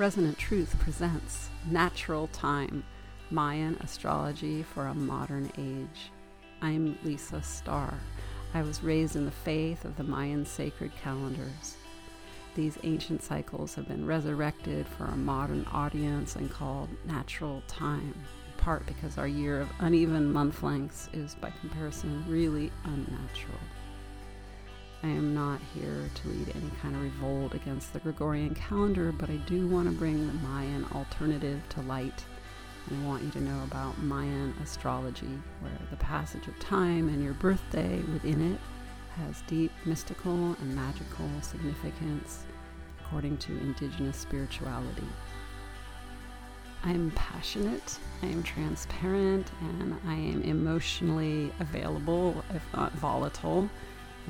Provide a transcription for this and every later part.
Resonant Truth presents Natural Time Mayan Astrology for a Modern Age. I'm Lisa Starr. I was raised in the faith of the Mayan sacred calendars. These ancient cycles have been resurrected for a modern audience and called natural time, in part because our year of uneven month lengths is, by comparison, really unnatural. I am not here to lead any kind of revolt against the Gregorian calendar, but I do want to bring the Mayan alternative to light. And I want you to know about Mayan astrology, where the passage of time and your birthday within it has deep mystical and magical significance according to indigenous spirituality. I am passionate, I am transparent, and I am emotionally available, if not volatile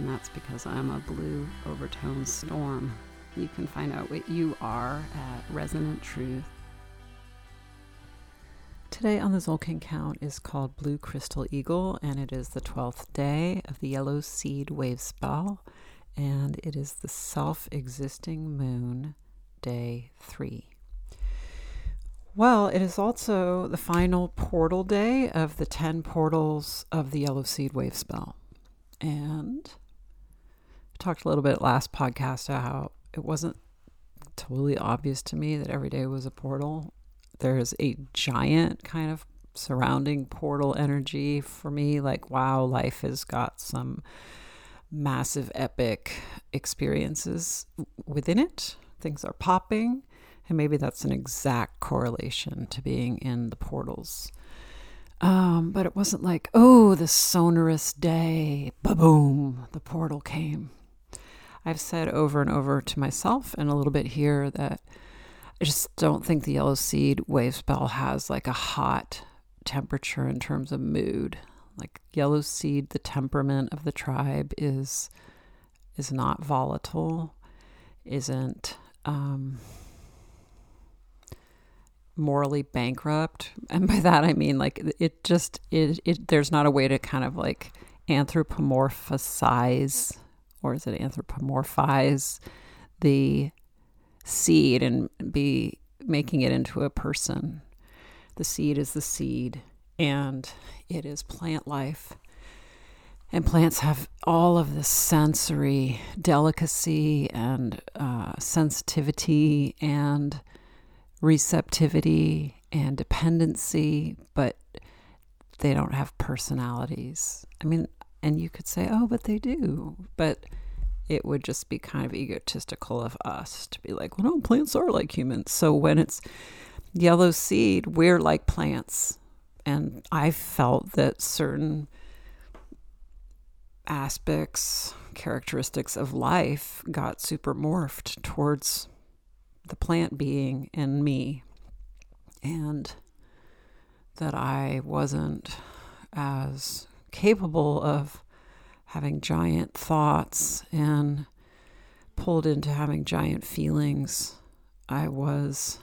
and that's because I'm a blue overtone storm. You can find out what you are at Resonant Truth. Today on the Tzolk'in Count is called Blue Crystal Eagle, and it is the 12th day of the Yellow Seed Wave Spell, and it is the self existing moon, day three. Well, it is also the final portal day of the 10 portals of the Yellow Seed Wave Spell. And talked a little bit last podcast how it wasn't totally obvious to me that every day was a portal. There's a giant kind of surrounding portal energy for me. Like, wow, life has got some massive, epic experiences within it. Things are popping. And maybe that's an exact correlation to being in the portals. Um, but it wasn't like, oh, the sonorous day, ba boom, the portal came. I've said over and over to myself and a little bit here that I just don't think the yellow seed wave spell has like a hot temperature in terms of mood. Like yellow seed, the temperament of the tribe is is not volatile, isn't um, morally bankrupt, and by that I mean like it just it, it there's not a way to kind of like anthropomorphize or is it anthropomorphize the seed and be making it into a person. The seed is the seed, and it is plant life. And plants have all of this sensory delicacy and uh, sensitivity and receptivity and dependency, but they don't have personalities. I mean, and you could say, oh, but they do. But it would just be kind of egotistical of us to be like, well, no, plants are like humans. So when it's yellow seed, we're like plants. And I felt that certain aspects, characteristics of life got super morphed towards the plant being and me. And that I wasn't as capable of having giant thoughts and pulled into having giant feelings. I was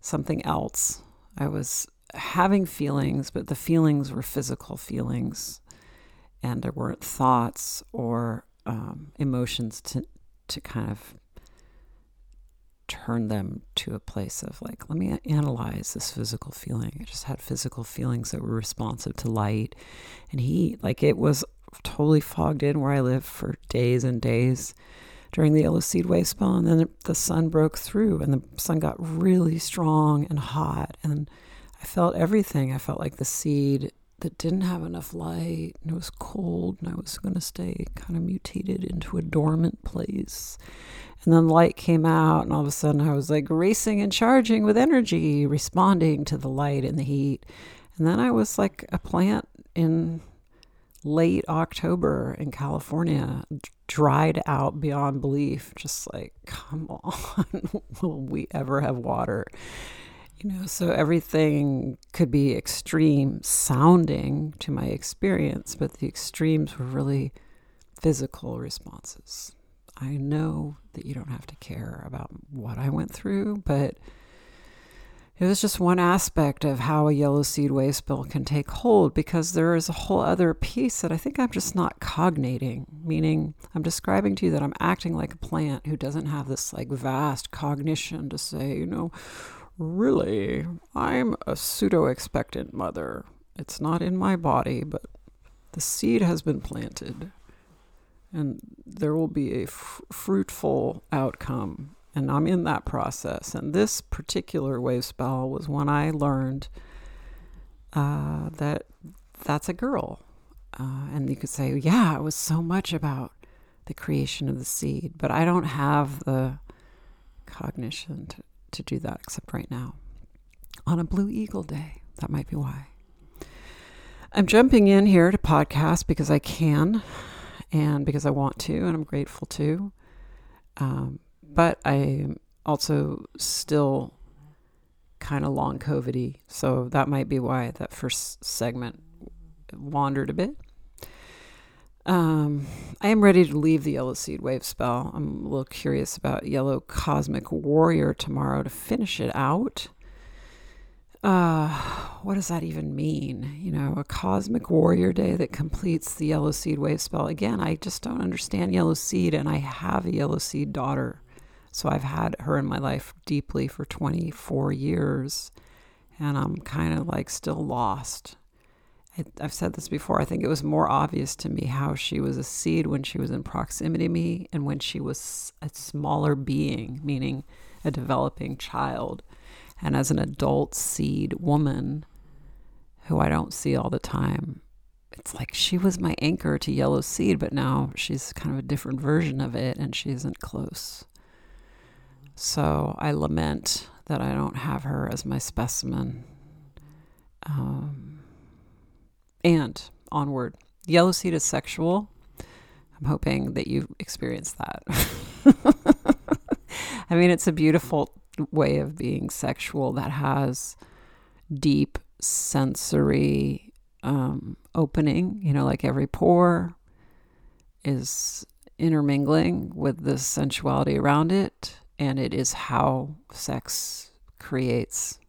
something else. I was having feelings, but the feelings were physical feelings, and there weren't thoughts or um, emotions to to kind of turn them to a place of like, let me analyze this physical feeling. I just had physical feelings that were responsive to light and heat. Like it was totally fogged in where I lived for days and days during the yellow seed wave spell. And then the sun broke through and the sun got really strong and hot. And I felt everything. I felt like the seed that didn't have enough light and it was cold and I was going to stay kind of mutated into a dormant place. And then light came out, and all of a sudden I was like racing and charging with energy, responding to the light and the heat. And then I was like a plant in late October in California, dried out beyond belief. Just like, come on, will we ever have water? You know, so everything could be extreme sounding to my experience, but the extremes were really physical responses. I know that you don't have to care about what I went through, but it was just one aspect of how a yellow seed wave spell can take hold because there is a whole other piece that I think I'm just not cognating, meaning I'm describing to you that I'm acting like a plant who doesn't have this like vast cognition to say, you know, really, I'm a pseudo expectant mother. It's not in my body, but the seed has been planted and there will be a f- fruitful outcome and I'm in that process. And this particular wave spell was when I learned uh, that that's a girl. Uh, and you could say, yeah, it was so much about the creation of the seed, but I don't have the cognition to, to do that except right now. On a Blue Eagle day, that might be why. I'm jumping in here to podcast because I can and because I want to, and I'm grateful to. Um, but I'm also still kind of long COVIDy, so that might be why that first segment wandered a bit. Um, I am ready to leave the yellow seed wave spell. I'm a little curious about yellow cosmic warrior tomorrow to finish it out. Uh, what does that even mean? You know, a cosmic warrior day that completes the yellow seed wave spell. Again, I just don't understand yellow seed, and I have a yellow seed daughter. So I've had her in my life deeply for 24 years, and I'm kind of like still lost. I've said this before. I think it was more obvious to me how she was a seed when she was in proximity to me and when she was a smaller being, meaning a developing child. And as an adult seed woman who I don't see all the time, it's like she was my anchor to yellow seed, but now she's kind of a different version of it and she isn't close. So I lament that I don't have her as my specimen. Um, and onward. Yellow seed is sexual. I'm hoping that you've experienced that. I mean, it's a beautiful way of being sexual that has deep sensory um, opening, you know, like every pore is intermingling with the sensuality around it and it is how sex creates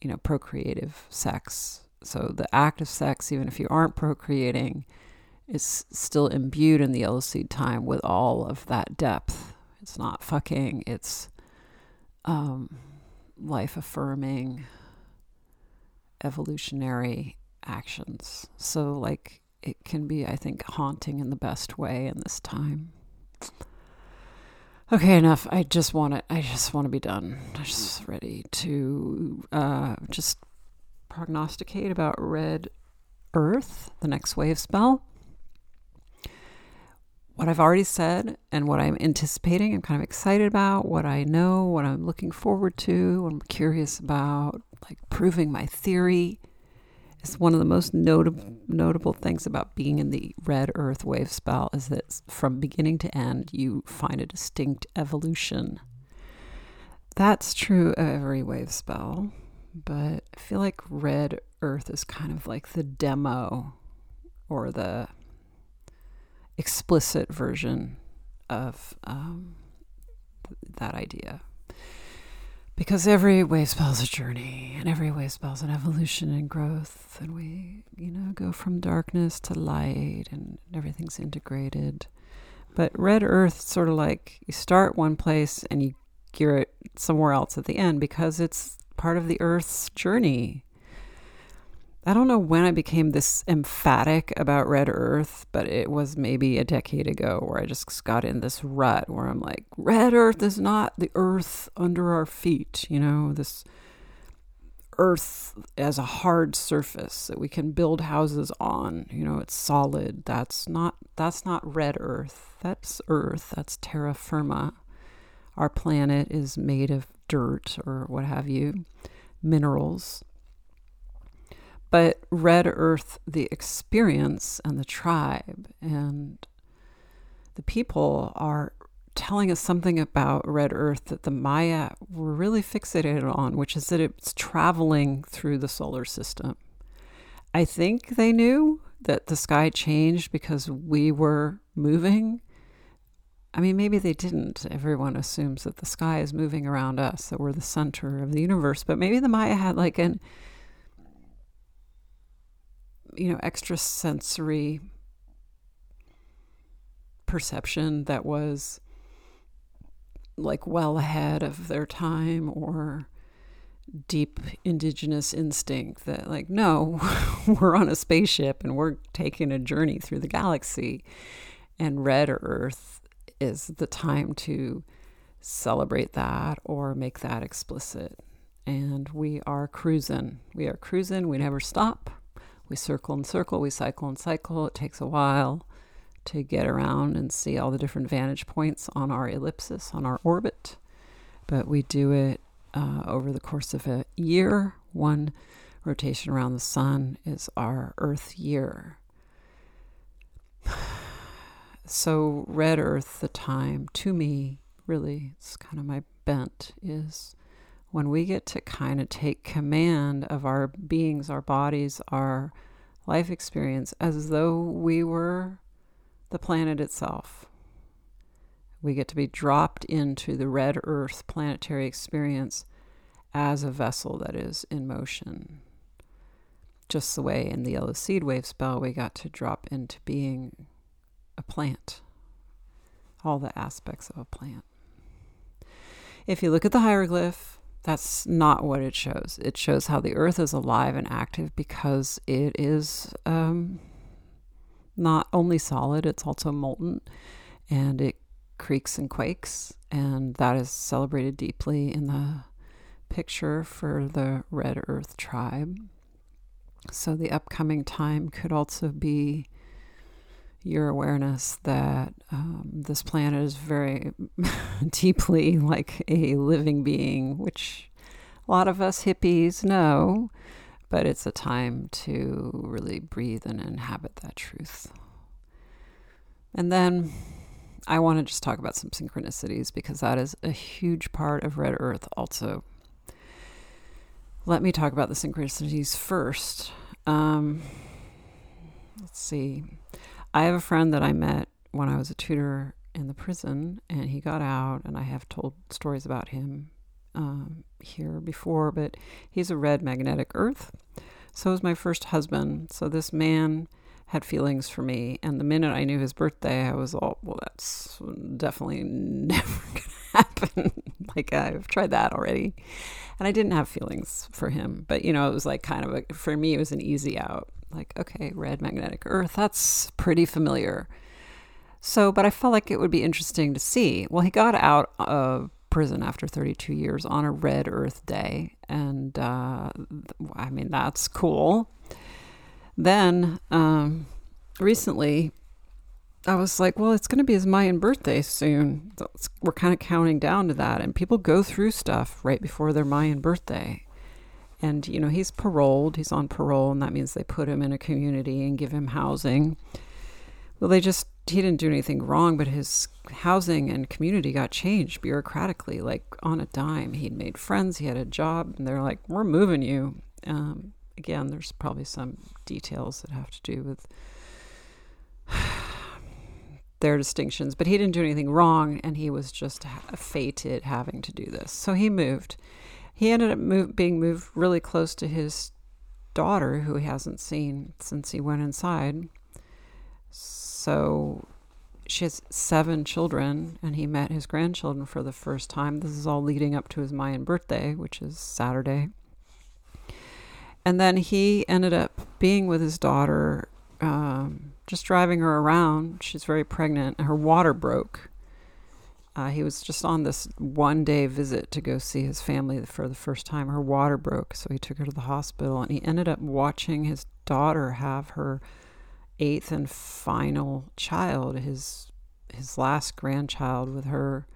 you know procreative sex so the act of sex even if you aren't procreating is still imbued in the yellow seed time with all of that depth it's not fucking it's um, life affirming evolutionary actions so like it can be i think haunting in the best way in this time Okay, enough. I just want to. I just want to be done. I'm just ready to uh, just prognosticate about Red Earth, the next wave spell. What I've already said and what I'm anticipating, I'm kind of excited about. What I know, what I'm looking forward to, what I'm curious about, like proving my theory It's one of the most notable notable things about being in the red earth wave spell is that from beginning to end you find a distinct evolution. That's true of every wave spell, but I feel like red earth is kind of like the demo or the explicit version of um, that idea. Because every wave spells a journey and every wave spells an evolution and growth and we you know go from darkness to light and everything's integrated. But red earth sort of like you start one place and you gear it somewhere else at the end because it's part of the earth's journey I don't know when I became this emphatic about Red Earth, but it was maybe a decade ago where I just got in this rut where I'm like, Red Earth is not the earth under our feet, you know, this earth as a hard surface that we can build houses on, you know, it's solid. That's not that's not red earth. That's earth. That's terra firma. Our planet is made of dirt or what have you, minerals but Red Earth, the experience and the tribe and the people are telling us something about Red Earth that the Maya were really fixated on, which is that it's traveling through the solar system. I think they knew that the sky changed because we were moving I mean, maybe they didn't. Everyone assumes that the sky is moving around us, that we're the center of the universe. But maybe the Maya had like an, you know, extrasensory perception that was like well ahead of their time or deep indigenous instinct that like no we're on a spaceship and we're taking a journey through the galaxy and red earth is the time to celebrate that or make that explicit. And we are cruising. We are cruising. We never stop. We circle and circle. We cycle and cycle. It takes a while to get around and see all the different vantage points on our ellipsis, on our orbit. But we do it uh, over the course of a year. One rotation around the sun is our Earth year. So, red earth, the time, to me, really, it's kind of my bent, is when we get to kind of take command of our beings, our bodies, our life experience as though we were the planet itself. We get to be dropped into the red earth planetary experience as a vessel that is in motion. Just the way in the yellow seed wave spell we got to drop into being plant, all the aspects of a plant. If you look at the hieroglyph, that's not what it shows. It shows how the earth is alive and active because it is um, not only solid, it's also molten and it creaks and quakes. And that is celebrated deeply in the picture for the Red Earth tribe. So the upcoming time could also be your awareness that um, this planet is very deeply like a living being, which a lot of us hippies know, but it's a time to really breathe and inhabit that truth. And then I want to just talk about some synchronicities because that is a huge part of Red Earth, also. Let me talk about the synchronicities first. Um, let's see. I have a friend that I met when I was a tutor in the prison, and he got out, and I have told stories about him um, here before, but he's a red magnetic earth. So was my first husband. So this man had feelings for me, and the minute I knew his birthday, I was all, well, that's definitely never gonna happen. like I've tried that already, and I didn't have feelings for him. But you know, it was like kind of a, for me, it was an easy out like, okay, red magnetic earth, that's pretty familiar. So, but I felt like it would be interesting to see. Well, he got out of prison after 32 years on a red earth day. And uh, I mean, that's cool. Then um, recently, I was like, well, it's going to be his Mayan birthday soon. we're kind of counting down to that. And people go through stuff right before their Mayan birthday. And, you know, he's paroled, he's on parole, and that means they put him in a community and give him housing. Well, they just, he didn't do anything wrong, but his housing and community got changed bureaucratically, like on a dime. He'd made friends, he had a job, and they're like, we're moving you. Um, again, there's probably some details that have to do with their distinctions, but he didn't do anything wrong, and he was just fated having to do this. So he moved he ended up move, being moved really close to his daughter, who he hasn't seen since he went inside. So she has seven children, and he met his grandchildren for the first time. This is all leading up to his Mayan birthday, which is Saturday. And then he ended up being with his daughter, um, just driving her around. She's very pregnant, and her water broke. Uh, he was just on this one day visit to go see his family for the first time. Her water broke, so he took her to the hospital, and he ended up watching his daughter have her eighth and final child, his his last grandchild with her.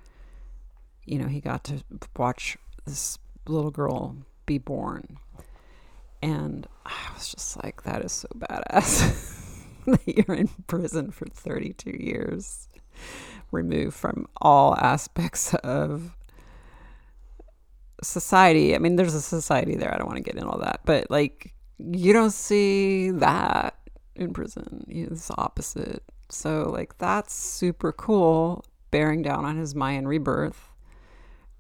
You know, he got to watch this little girl be born. And I was just like, that is so badass that you're in prison for 32 years removed from all aspects of society. I mean, there's a society there. I don't want to get in all that, but like, you don't see that in prison. It's opposite. So, like, that's super cool. bearing down on his Mayan rebirth.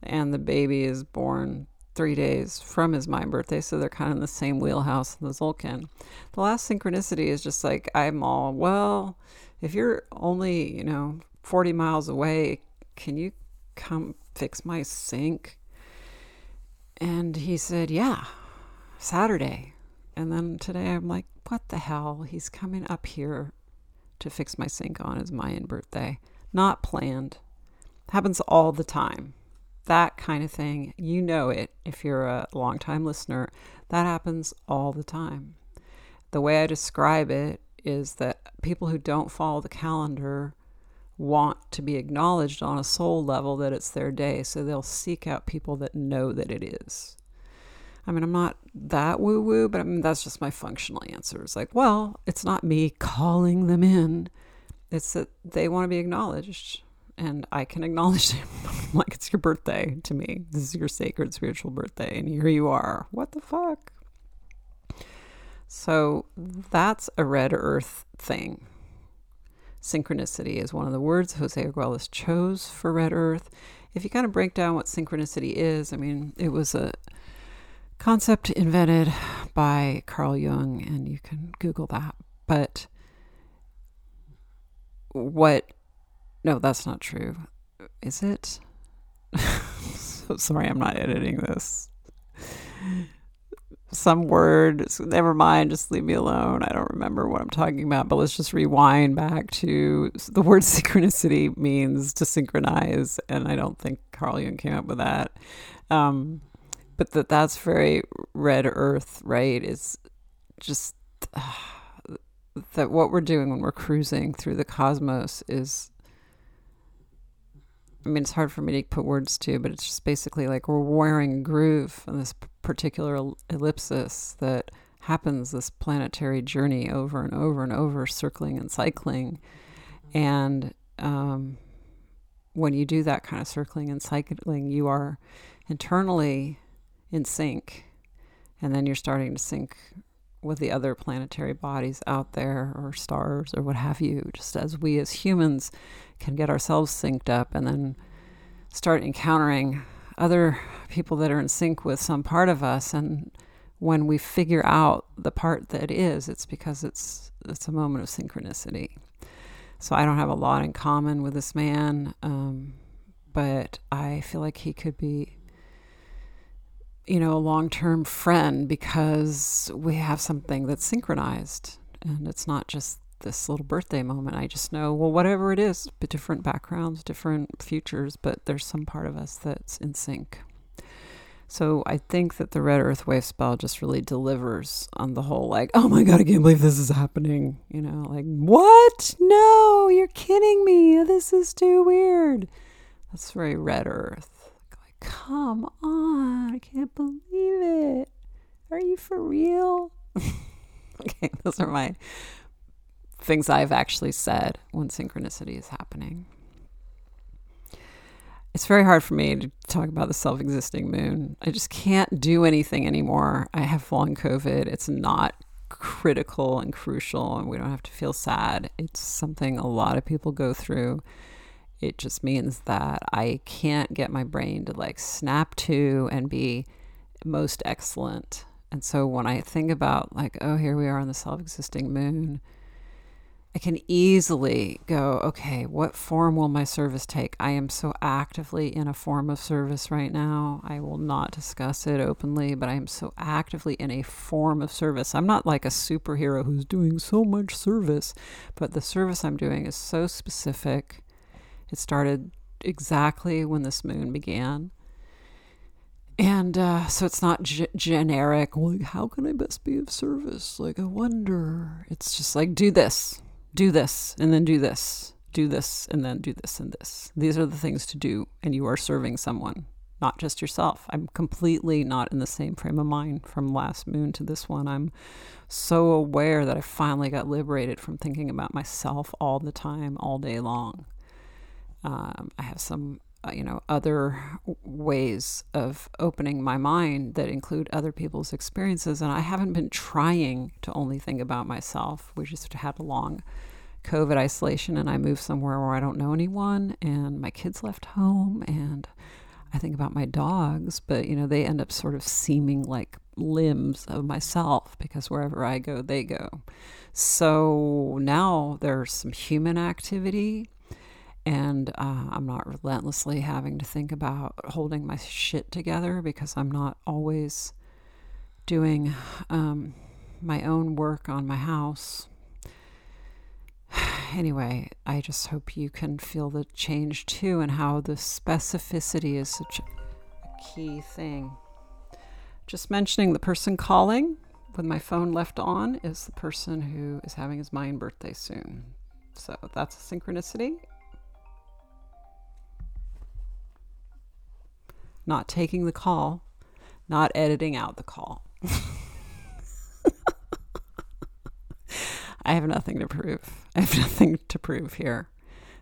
And the baby is born three days from his Mayan birthday, so they're kind of in the same wheelhouse in the Tzolk'in. The last synchronicity is just like, I'm all, well, if you're only, you know, 40 miles away, can you come fix my sink? And he said, yeah, Saturday. And then today I'm like, what the hell? He's coming up here to fix my sink on his Mayan birthday. Not planned. Happens all the time. That kind of thing. You know it if you're a long-time listener. That happens all the time. The way I describe it is that people who don't follow the calendar want to be acknowledged on a soul level that it's their day. So they'll seek out people that know that it is. I mean, I'm not that woo woo, but I mean, that's just my functional answer. It's like, well, it's not me calling them in, it's that they want to be acknowledged. And I can acknowledge them like it's your birthday to me. This is your sacred spiritual birthday. And here you are. What the fuck? So that's a red earth thing. Synchronicity is one of the words Jose Arguelles chose for red earth. If you kind of break down what synchronicity is, I mean, it was a concept invented by Carl Jung, and you can Google that. But what? No, that's not true. Is it? so sorry, I'm not editing this. Some word, never mind, just leave me alone. I don't remember what I'm talking about, but let's just rewind back to the word synchronicity means to synchronize, and I don't think Carl Jung came up with that. Um, but that that's very red earth right is just uh, that what we're doing when we're cruising through the cosmos is I mean, it's hard for me to put words to, but it's just basically like we're wearing a groove in this particular ellipsis that happens, this planetary journey over and over and over, circling and cycling. And um, when you do that kind of circling and cycling, you are internally in sync. And then you're starting to sync with the other planetary bodies out there or stars or what have you, just as we as humans can get ourselves synced up and then start encountering other people that are in sync with some part of us. And when we figure out the part that is it's because it's it's a moment of synchronicity. So i don't have a lot in common with this man um, but i feel like he could be you know, a long term friend because we have something that's synchronized. And it's not just this little birthday moment. I just know, well, whatever it is, but different backgrounds, different futures, but there's some part of us that's in sync. So I think that the red earth wave spell just really delivers on the whole like, oh my god, I can't believe this is happening. You know, like, what? No, you're kidding me. This is too weird. That's very red earth. Come on, I can't believe it. Are you for real? okay, those are my things I've actually said when synchronicity is happening. It's very hard for me to talk about the self existing moon. I just can't do anything anymore. I have long COVID. It's not critical and crucial, and we don't have to feel sad. It's something a lot of people go through it just means that I can't get my brain to like snap to and be most excellent. And so when I think about like, oh, here we are on the self existing moon, I can easily go, okay, what form will my service take? I am so actively in a form of service right now. I will not discuss it openly, but I am so actively in a form of service. I'm not like a superhero who's doing so much service, but the service I'm doing is so specific it started exactly when this moon began. And uh, so it's not g- generic, like, how can I best be of service? Like, I wonder. It's just like, do this, do this, and then do this, do this, and then do this and this. These are the things to do, and you are serving someone, not just yourself. I'm completely not in the same frame of mind from last moon to this one. I'm so aware that I finally got liberated from thinking about myself all the time, all day long. Um, I have some, uh, you know, other ways of opening my mind that include other people's experiences. And I haven't been trying to only think about myself. We just had a long COVID isolation and I moved somewhere where I don't know anyone and my kids left home and I think about my dogs, but you know, they end up sort of seeming like limbs of myself because wherever I go, they go. So now there's some human activity and uh, I'm not relentlessly having to think about holding my shit together because I'm not always doing um, my own work on my house. Anyway, I just hope you can feel the change too, and how the specificity is such a key thing. Just mentioning the person calling with my phone left on is the person who is having his Mayan birthday soon. So that's a synchronicity. Not taking the call, not editing out the call. I have nothing to prove. I have nothing to prove here.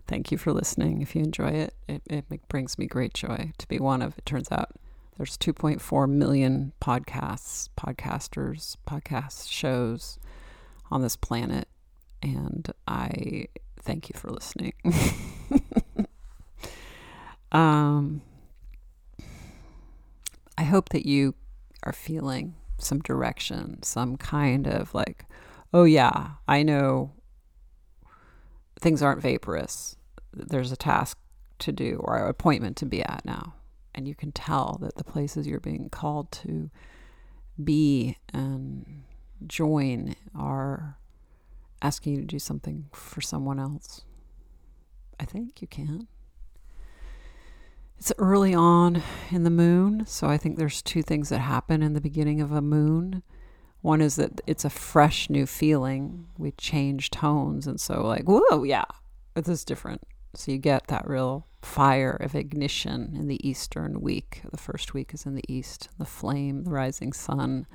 Thank you for listening. If you enjoy it, it, it brings me great joy to be one of, it turns out, there's 2.4 million podcasts, podcasters, podcast shows on this planet. And I thank you for listening. um, I hope that you are feeling some direction, some kind of like, oh, yeah, I know things aren't vaporous. There's a task to do or an appointment to be at now. And you can tell that the places you're being called to be and join are asking you to do something for someone else. I think you can. It's early on in the moon, so I think there's two things that happen in the beginning of a moon. One is that it's a fresh new feeling. We change tones, and so like, whoa, yeah, this is different. So you get that real fire of ignition in the eastern week. The first week is in the east. The flame, the rising sun,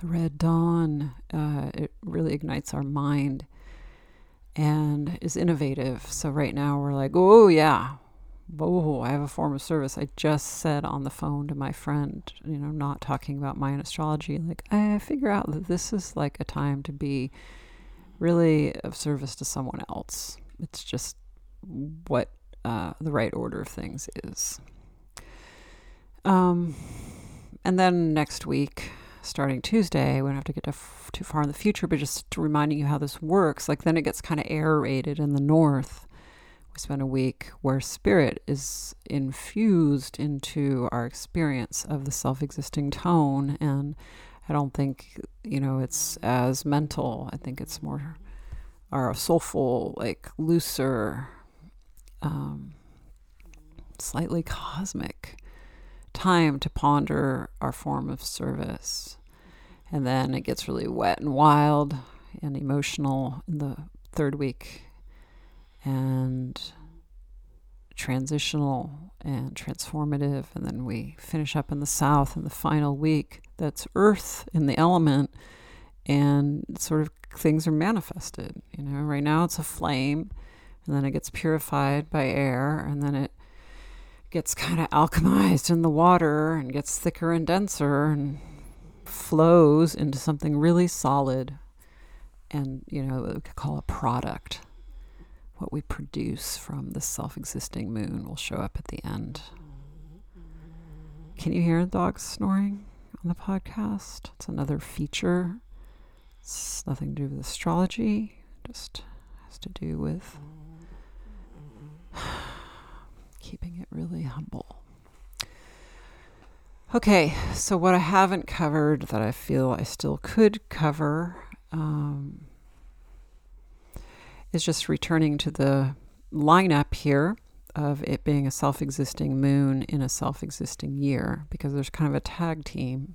the red dawn. Uh, it really ignites our mind and is innovative. So right now we're like, oh yeah, oh, I have a form of service. I just said on the phone to my friend, you know, not talking about Mayan astrology, like, I figure out that this is like a time to be really of service to someone else. It's just what uh, the right order of things is. Um, and then next week, starting Tuesday, we don't have to get to f- too far in the future, but just reminding you how this works. Like then it gets kind of aerated in the north we spend a week where spirit is infused into our experience of the self existing tone. And I don't think, you know, it's as mental. I think it's more our soulful, like looser, um, slightly cosmic time to ponder our form of service. And then it gets really wet and wild and emotional in the third week and transitional and transformative. And then we finish up in the south in the final week. That's earth in the element, and sort of things are manifested. You know, right now it's a flame, and then it gets purified by air, and then it gets kind of alchemized in the water and gets thicker and denser and flows into something really solid and you know we could call a product what we produce from the self existing moon will show up at the end. Can you hear the dogs snoring on the podcast? It's another feature. It's nothing to do with astrology, just has to do with keeping it really humble. Okay, so what I haven't covered that I feel I still could cover um, is just returning to the lineup here of it being a self existing moon in a self existing year because there's kind of a tag team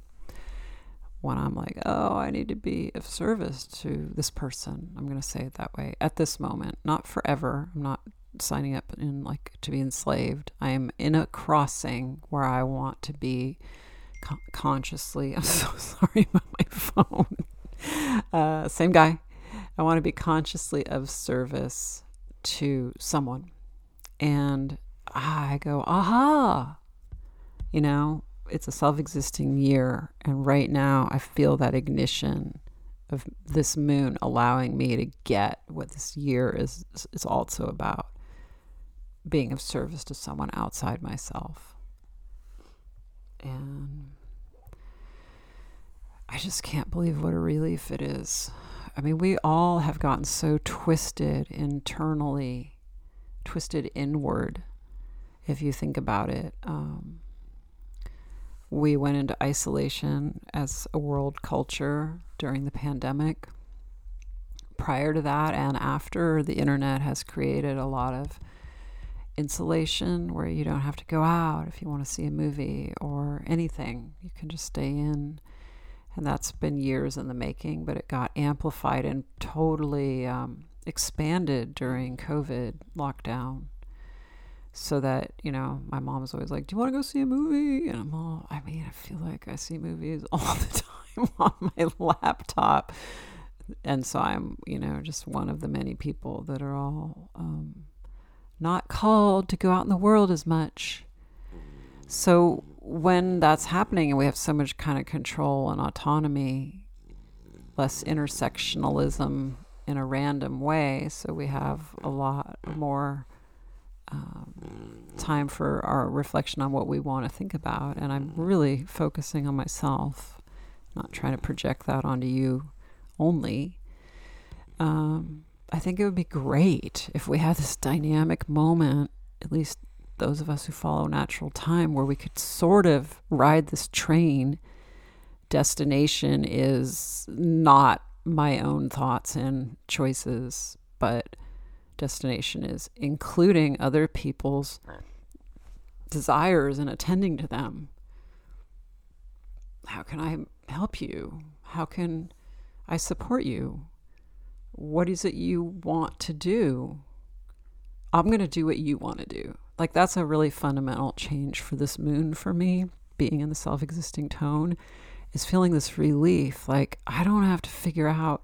when I'm like, oh, I need to be of service to this person. I'm going to say it that way at this moment, not forever. I'm not signing up in like to be enslaved. I am in a crossing where I want to be con- consciously. I'm so sorry about my phone. Uh, same guy, I want to be consciously of service to someone. And I go, aha, you know, it's a self existing year. And right now I feel that ignition of this moon allowing me to get what this year is is also about being of service to someone outside myself. And I just can't believe what a relief it is. I mean, we all have gotten so twisted internally, twisted inward, if you think about it. Um, we went into isolation as a world culture during the pandemic. Prior to that and after, the internet has created a lot of insulation where you don't have to go out if you want to see a movie or anything. You can just stay in. And that's been years in the making, but it got amplified and totally um, expanded during COVID lockdown. So that, you know, my mom was always like, Do you want to go see a movie? And I'm all, I mean, I feel like I see movies all the time on my laptop. And so I'm, you know, just one of the many people that are all um, not called to go out in the world as much. So when that's happening and we have so much kind of control and autonomy, less intersectionalism in a random way, so we have a lot more um, time for our reflection on what we want to think about. And I'm really focusing on myself, not trying to project that onto you only. Um, I think it would be great if we had this dynamic moment, at least those of us who follow natural time, where we could sort of ride this train. Destination is not my own thoughts and choices, but destination is including other people's desires and attending to them. How can I help you? How can I support you? what is it you want to do? I'm going to do what you want to do. Like, that's a really fundamental change for this moon for me, being in the self existing tone, is feeling this relief. Like, I don't have to figure out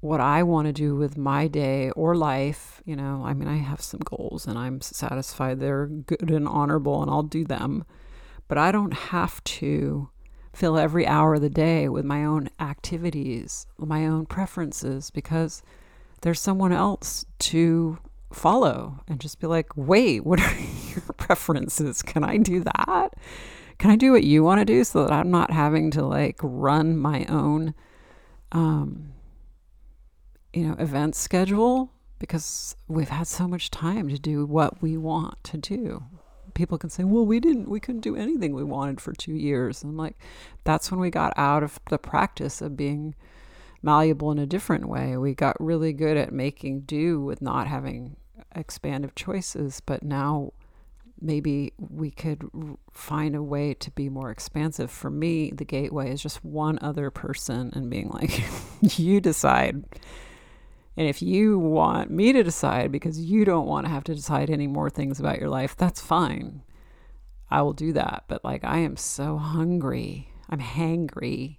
what I want to do with my day or life. You know, I mean, I have some goals and I'm satisfied they're good and honorable and I'll do them. But I don't have to fill every hour of the day with my own activities, my own preferences, because there's someone else to follow and just be like, wait, what are your preferences? Can I do that? Can I do what you want to do so that I'm not having to like run my own, um, you know, event schedule? Because we've had so much time to do what we want to do people can say, well, we didn't, we couldn't do anything we wanted for two years. And like, that's when we got out of the practice of being malleable in a different way. We got really good at making do with not having expansive choices, but now maybe we could find a way to be more expansive. For me, the gateway is just one other person and being like, you decide and if you want me to decide because you don't want to have to decide any more things about your life, that's fine. I will do that. But like, I am so hungry. I'm hangry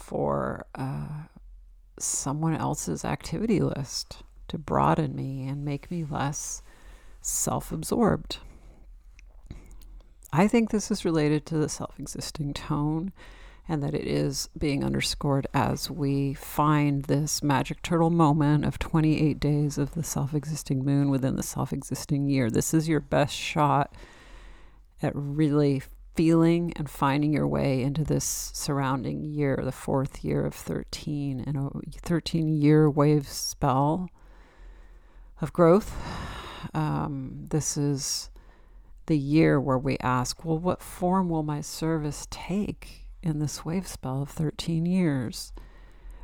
for uh, someone else's activity list to broaden me and make me less self absorbed. I think this is related to the self existing tone and that it is being underscored as we find this magic turtle moment of 28 days of the self existing moon within the self existing year. This is your best shot at really feeling and finding your way into this surrounding year, the fourth year of 13, and a 13 year wave spell of growth. Um, this is the year where we ask, well, what form will my service take? in this wave spell of 13 years.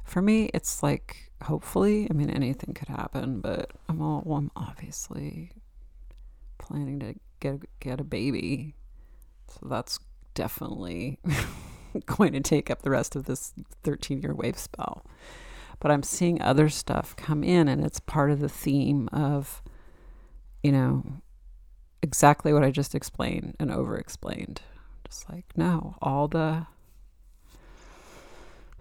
For me, it's like, hopefully, I mean, anything could happen, but I'm all, well, I'm obviously planning to get, get a baby. So that's definitely going to take up the rest of this 13 year wave spell. But I'm seeing other stuff come in, and it's part of the theme of, you know, exactly what I just explained and over explained. Just like, no, all the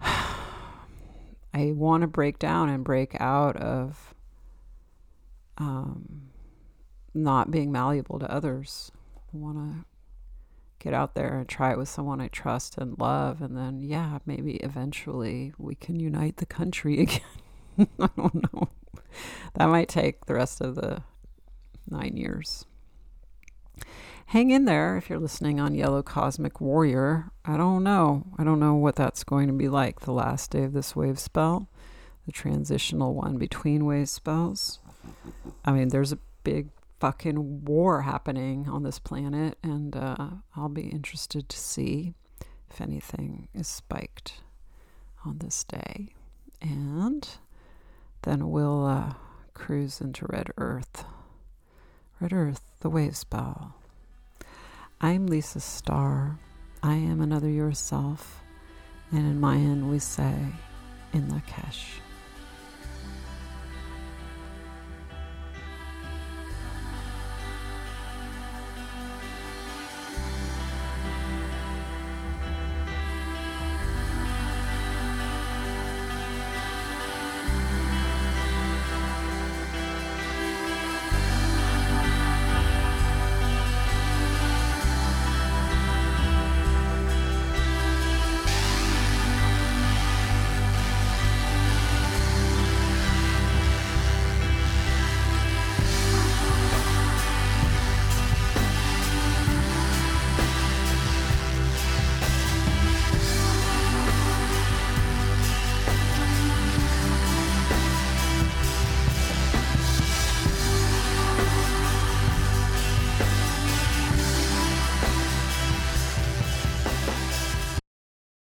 I want to break down and break out of um, not being malleable to others. I want to get out there and try it with someone I trust and love. And then, yeah, maybe eventually we can unite the country again. I don't know. That might take the rest of the nine years. Hang in there if you're listening on Yellow Cosmic Warrior. I don't know. I don't know what that's going to be like the last day of this wave spell, the transitional one between wave spells. I mean, there's a big fucking war happening on this planet, and uh, I'll be interested to see if anything is spiked on this day. And then we'll uh, cruise into Red Earth. Red Earth, the wave spell. I'm Lisa Starr. I am another yourself. And in Mayan, we say, in Lakesh.